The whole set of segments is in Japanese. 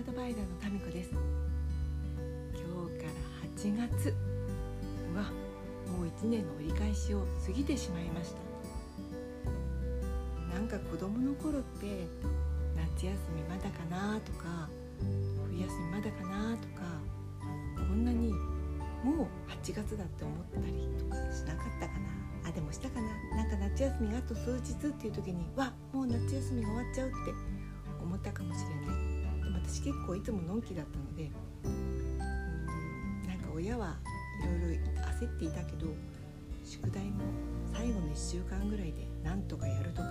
アドバイザーのタミです。今日から8月。はもう1年の折り返しを過ぎてしまいました。なんか子供の頃って夏休みまだかなとか冬休みまだかなとかこんなにもう8月だって思ったりとかしなかったかな。あでもしたかな。なんか夏休みがあと数日っていう時にわもう夏休みが終わっちゃうって思ったかもしれない。私結構いつものんきだったのでうんなんか親はいろいろ焦っていたけど宿題も最後の1週間ぐらいでなんとかやるとか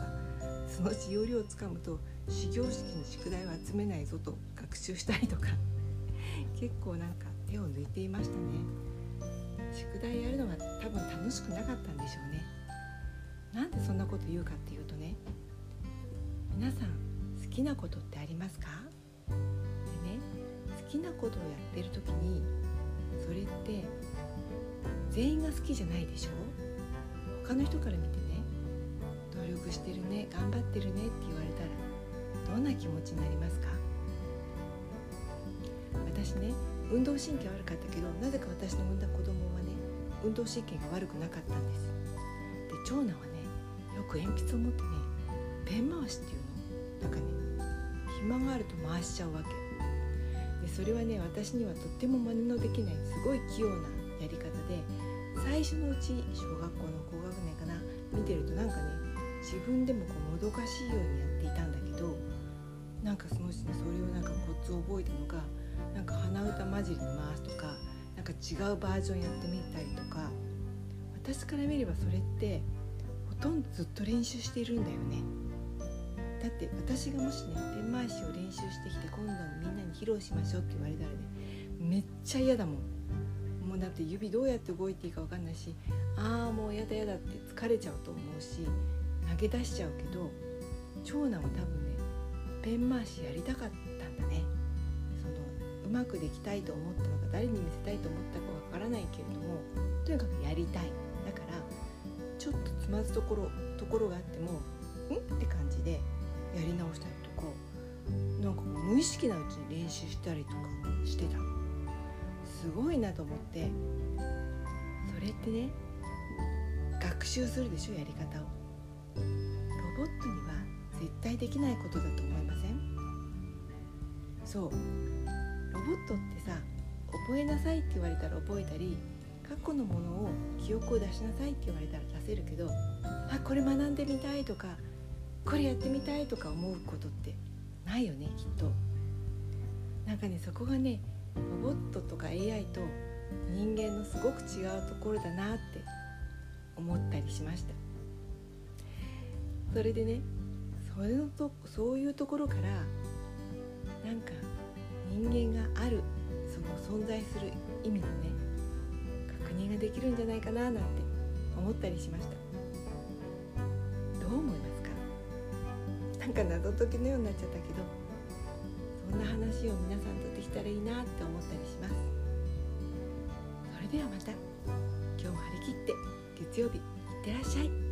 その使用量をつかむと始業式に宿題を集めないぞと学習したりとか 結構なんか手を抜いていましたね。宿題やるのが多分楽しくなかったんでしょうね。なんでそんなこと言うかっていうとね皆さん好きなことってありますか？好きなことをやってる時にそれって全員が好きじゃないでしょ？他の人から見てね。努力してるね頑張ってるねって言われたらどんな気持ちになりますか？私ね運動神経悪かったけどなぜか私の産んだ子供はね運動神経が悪くなかったんです。で長男はねよく鉛筆を持ってねペン回しっていうの。なんかね暇があると回しちゃうわけ。それはね私にはとっても真似のできないすごい器用なやり方で最初のうち小学校の高学年かな見てるとなんかね自分でもこうもどかしいようにやっていたんだけどなんかそのうちにそれをなんかコツを覚えたのがなんか鼻歌混じりに回すとかなんか違うバージョンやってみたりとか私から見ればそれってほとんどずっと練習しているんだよね。だって私がもしねペン回しを練習してきて今度はみんなに披露しましょうって言われたらねめっちゃ嫌だもん。もうだって指どうやって動いていいか分かんないしああもうやだやだって疲れちゃうと思うし投げ出しちゃうけど長男は多分ねペン回しやりたかったんだね。そのうまくできたいと思ったのか誰に見せたいと思ったかわからないけれどもとにかくやりたい。だからちょっとつまずところところがあっても「ん?」って感じでやり直したりとかなんかもう無意識なうちに練習したりとかしてた。すごいなと思って。それってね学習するでしょやり方を。ロボットには絶対できないことだと思いません？そう。ロボットってさ覚えなさいって言われたら覚えたり過去のものを記憶を出しなさいって言われたら出せるけどあこれ学んでみたいとかこれやってみたいとか思うことってないよねきっと。なんかねそこがねロボットとか AI と人間のすごく違うところだなって思ったりしました。それでねそれのとそういうところからなんか人間があるその存在する意味のね確認ができるんじゃないかななんて思ったりしました。なんか謎解きのようになっちゃったけどそんな話を皆さんとできたらいいなって思ったりします。それではまた。今日も張り切って月曜日いってらっしゃい。